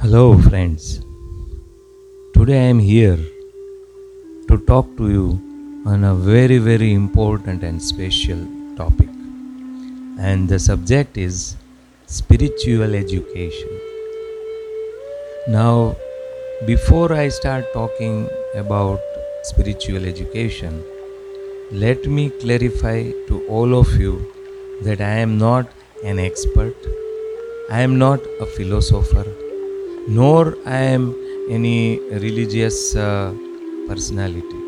Hello, friends. Today I am here to talk to you on a very, very important and special topic. And the subject is spiritual education. Now, before I start talking about spiritual education, let me clarify to all of you that I am not an expert, I am not a philosopher, nor I am any religious uh, personality.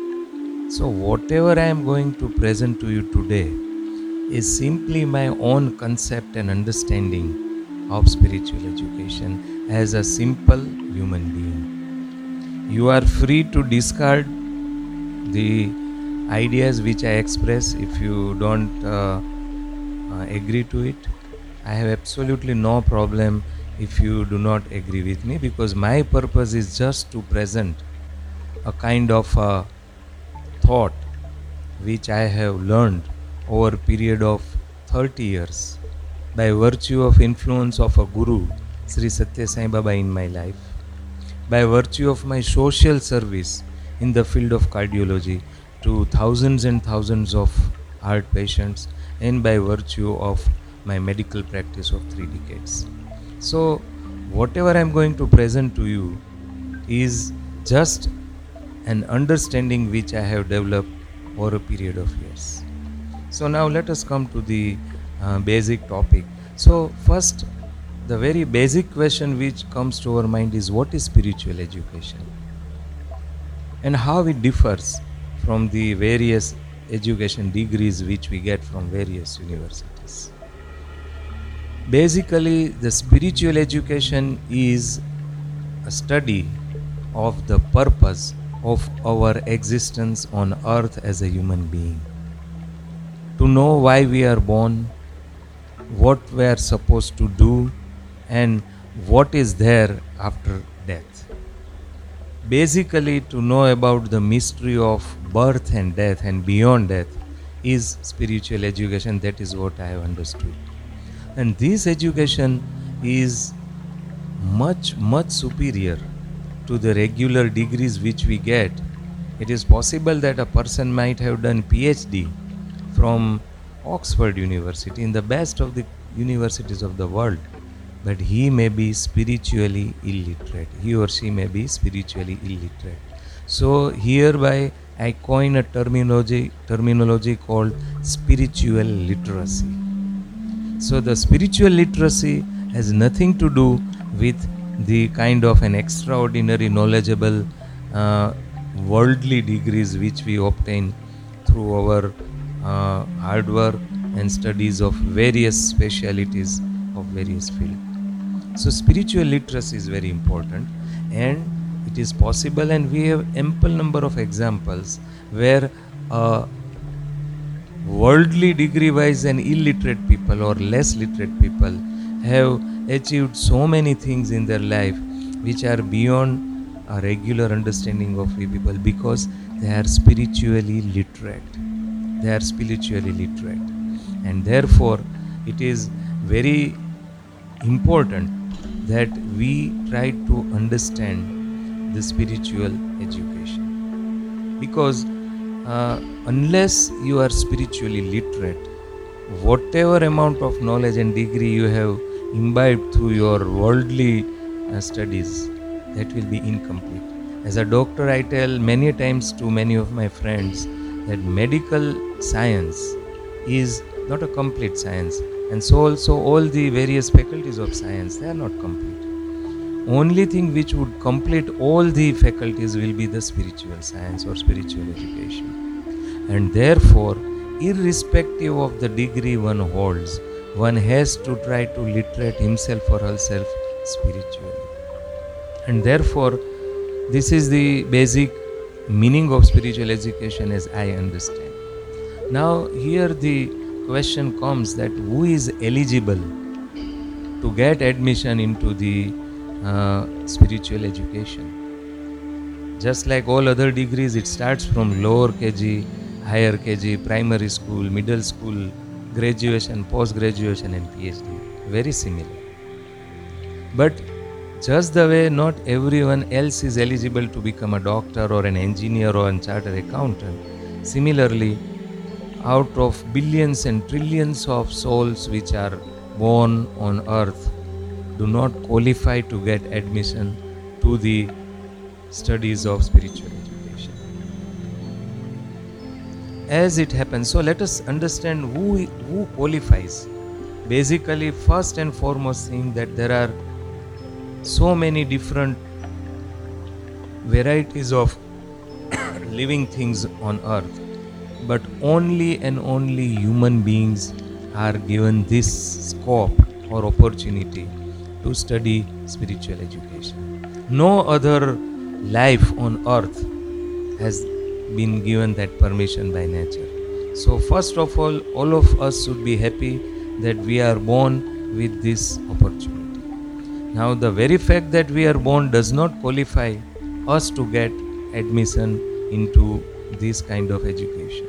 So, whatever I am going to present to you today is simply my own concept and understanding of spiritual education as a simple human being. You are free to discard the ideas which I express if you don't uh, uh, agree to it. I have absolutely no problem if you do not agree with me because my purpose is just to present a kind of uh, thought which I have learned over a period of 30 years by virtue of influence of a guru Sri Satya Sai Baba in my life by virtue of my social service in the field of cardiology to thousands and thousands of heart patients and by virtue of my medical practice of 3 decades so whatever I am going to present to you is just an understanding which I have developed over a period of years. So now let us come to the uh, basic topic. So first, the very basic question which comes to our mind is what is spiritual education and how it differs from the various education degrees which we get from various universities. Basically, the spiritual education is a study of the purpose of our existence on earth as a human being. To know why we are born, what we are supposed to do, and what is there after death. Basically, to know about the mystery of birth and death and beyond death is spiritual education. That is what I have understood. And this education is much, much superior to the regular degrees which we get. It is possible that a person might have done PhD from Oxford University in the best of the universities of the world, but he may be spiritually illiterate. He or she may be spiritually illiterate. So hereby I coin a terminology terminology called spiritual literacy. So the spiritual literacy has nothing to do with the kind of an extraordinary knowledgeable uh, worldly degrees which we obtain through our uh, hard work and studies of various specialities of various fields. So spiritual literacy is very important and it is possible and we have ample number of examples where uh, worldly degree wise and illiterate people or less literate people have achieved so many things in their life which are beyond a regular understanding of we people because they are spiritually literate. They are spiritually literate. And therefore it is very important that we try to understand the spiritual education. Because uh, unless you are spiritually literate whatever amount of knowledge and degree you have imbibed through your worldly uh, studies that will be incomplete. As a doctor i tell many times to many of my friends that medical science is not a complete science and so also all the various faculties of science they are not complete only thing which would complete all the faculties will be the spiritual science or spiritual education. And therefore irrespective of the degree one holds one has to try to literate himself or herself spiritually. And therefore this is the basic meaning of spiritual education as i understand. Now here the question comes that who is eligible to get admission into the uh, spiritual education. Just like all other degrees it starts from lower kg higher kg primary school middle school graduation post graduation and phd very similar. But Just the way not everyone else is eligible to become a doctor or an engineer or a chartered accountant. Similarly, out of billions and trillions of souls which are born on earth do not qualify to get admission to the studies of spiritual education. As it happens, so let us understand who, who qualifies. Basically, first and foremost thing that there are so many different varieties of living things on earth but only and only human beings are given this scope or opportunity to study spiritual education. No other life on earth has been given that permission by nature. So first of all all of us should be happy that we are born with this opportunity. Now, the very fact that we are born does not qualify us to get admission into this kind of education.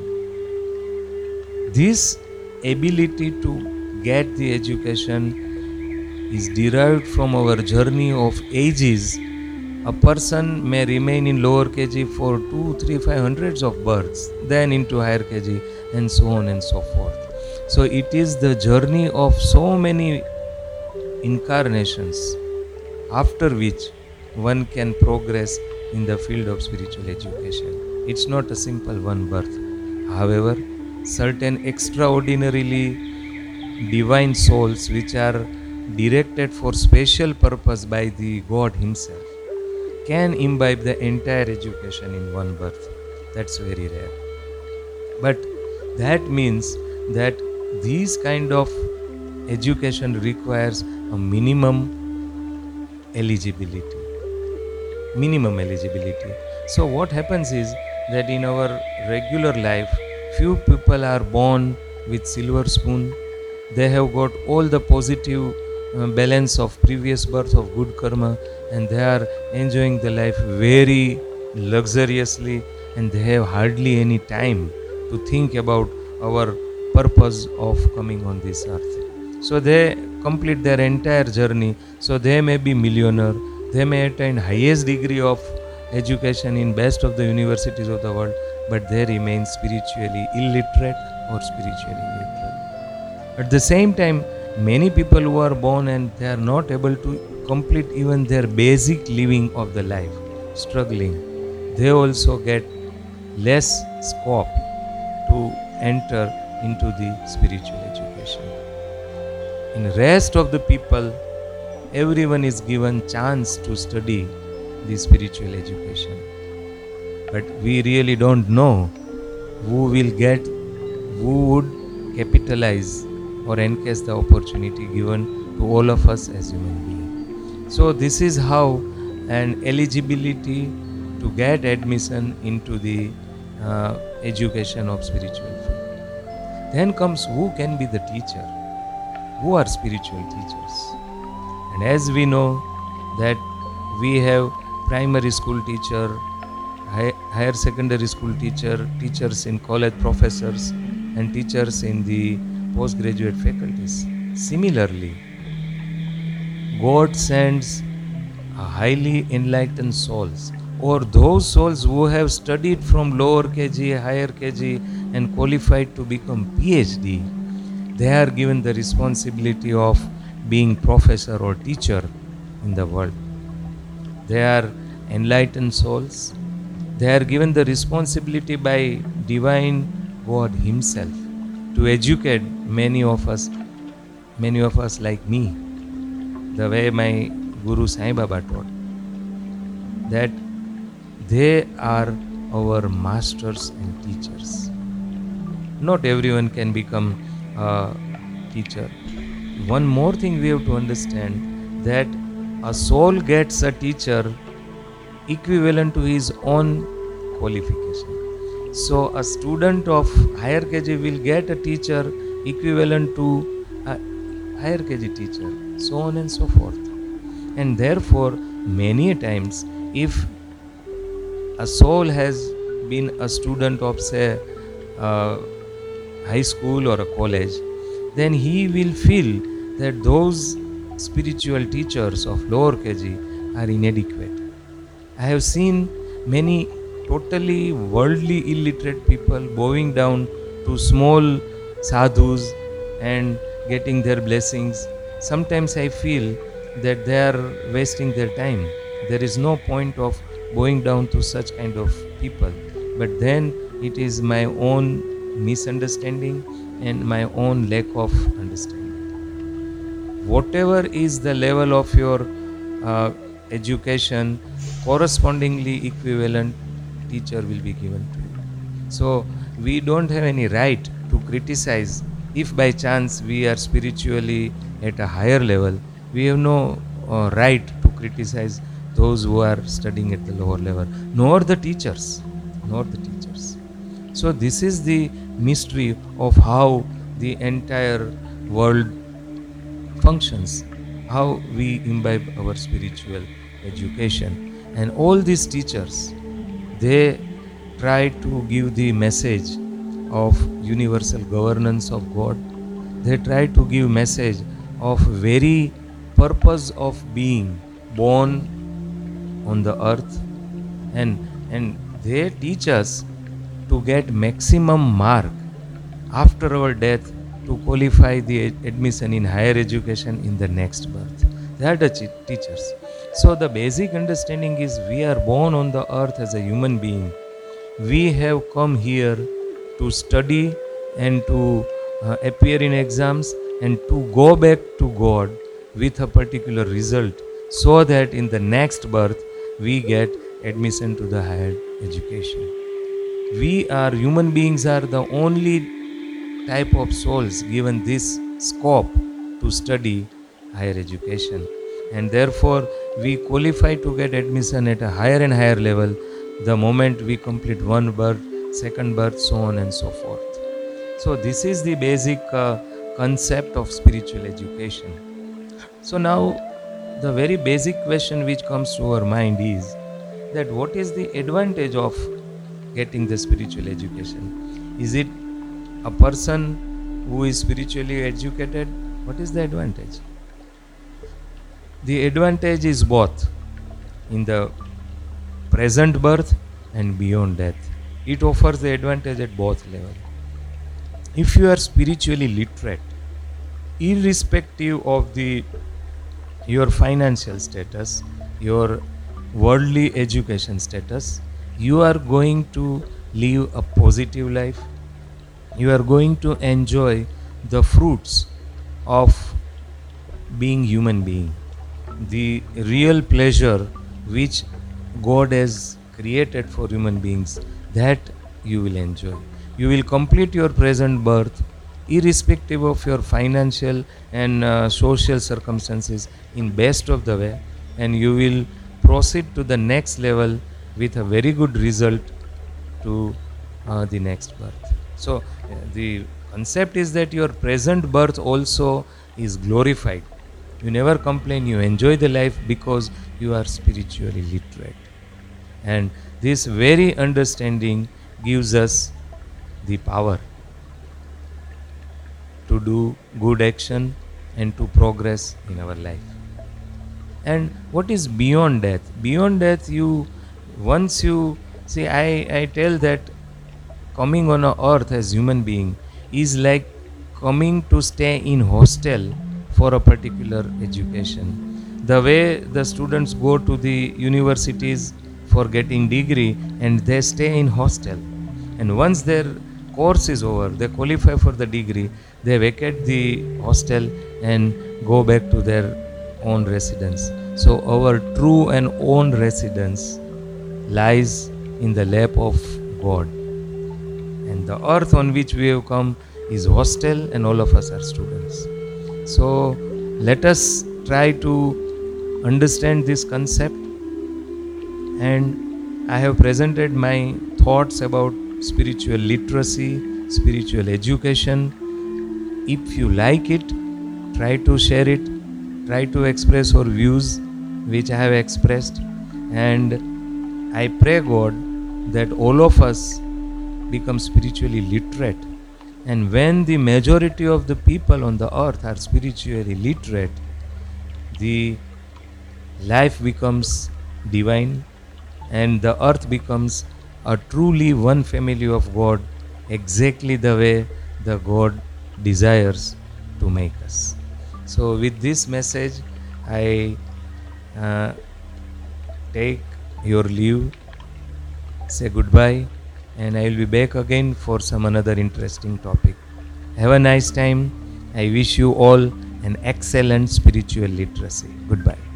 This ability to get the education is derived from our journey of ages. A person may remain in lower KG for two, three, five hundreds of births, then into higher KG, and so on and so forth. So, it is the journey of so many incarnations after which one can progress in the field of spiritual education. It's not a simple one birth. However, certain extraordinarily divine souls which are directed for special purpose by the God Himself can imbibe the entire education in one birth. That's very rare. But that means that this kind of education requires a minimum eligibility minimum eligibility so what happens is that in our regular life few people are born with silver spoon they have got all the positive Uh, balance of previous birth of good karma and they are enjoying the life very luxuriously and they have hardly any time to think about our purpose of coming on this earth. So they complete their entire journey. So they may be millionaire they may attain highest degree of education in best of the universities of the world but they remain spiritually illiterate or spiritually illiterate at the same time many people who are born and they are not able to complete even their basic living of the life struggling they also get less scope to enter into the spiritual education. In rest of the people everyone is given chance to study the spiritual education. But we really don't know who will get who would capitalize or encash the opportunity given to all of us as human beings. So this is how an eligibility to get admission into the uh, education of spiritual field then comes who can be the teacher. Who are spiritual teachers. And as we know that we have primary school teacher, higher secondary school teacher, teachers in college professors and teachers in the postgraduate faculties. Similarly, God sends highly enlightened souls or those souls who have studied from lower KG, higher KG and qualified to become PhD they are given the responsibility of being professor or teacher in the world. They are enlightened souls. They are given the responsibility by divine God Himself to educate many of us, many of us like me, the way my Guru Sai Baba taught, that they are our masters and teachers. Not everyone can become a teacher. One more thing we have to understand that a soul gets a teacher equivalent to his own qualification. So, a student of higher KG will get a teacher equivalent to a higher KG teacher, so on and so forth. And therefore, many times, if a soul has been a student of, say, uh, high school or a college, then he will feel that those spiritual teachers of lower KG are inadequate. I have seen many totally worldly illiterate people bowing down to small sadhus and getting their blessings. Sometimes I feel that they are wasting their time. There is no point of bowing down to such kind of people. But then it is my own misunderstanding and my own lack of understanding. Whatever is the level of your uh, education, correspondingly equivalent teacher will be given to you. So we don't have any right to criticize if by chance we are spiritually at a higher level. We have no uh, right to criticize those who are studying at the lower level, nor the teachers, nor the teachers. So this is the mystery of how the entire world functions, how we imbibe our spiritual education. And all these teachers, they try to give the message of universal governance of God. They try to give message of very purpose of being born on the earth and and they teach us to get maximum mark after our death to qualify the admission in higher education in the next birth. The teachers. So, the basic understanding is we are born on the earth as a human being. We have come here to study and to uh, appear in exams and to go back to God with a particular result so that in the next birth we get admission to the higher education. We are human beings are the only type of souls given this scope to study higher education. And therefore we qualify to get admission at a higher and higher level the moment we complete one birth second birth so on and so forth. So this is the basic uh, concept of spiritual education. So now the very basic question which comes to our mind is that what is the advantage of getting the spiritual education? Is it a person who is spiritually educated, what is the advantage? The advantage is both in the present birth and beyond death. It offers the advantage at both levels. If you are spiritually literate, irrespective of the your financial status, your worldly education status, you are going to live a positive life you are going to enjoy the fruits of being human being the real pleasure which god has created for human beings that you will enjoy you will complete your present birth irrespective of your financial and uh, social circumstances in best of the way and you will proceed to the next level with a very good result to uh, the next birth so uh, the concept is that your present birth also is glorified. You never complain, you enjoy the life because you are spiritually literate. And this very understanding gives us the power to do good action and to progress in our life. And what is beyond death? Beyond death, you once you see, I, I tell that coming on earth as human being is like coming to stay in hostel for a particular education. The way the students go to the universities for getting degree and they stay in hostel. And once their course is over they qualify for the degree they vacate the hostel and go back to their own residence. So our true and own residence lies in the lap of god. And the earth on which we have come is hostel and all of us are students so let us try to understand this concept. And i have presented my thoughts about spiritual literacy spiritual education. If you like it try to share it try to express your views which i have expressed. And i pray god that all of us become spiritually literate. And when the majority of the people on the earth are spiritually literate, the life becomes divine and the earth becomes a truly one family of God, exactly the way the God desires to make us. So, with this message, I uh, take your leave, say goodbye, and I will be back again for some another interesting topic. Have a nice time. I wish you all an excellent spiritual literacy. Goodbye.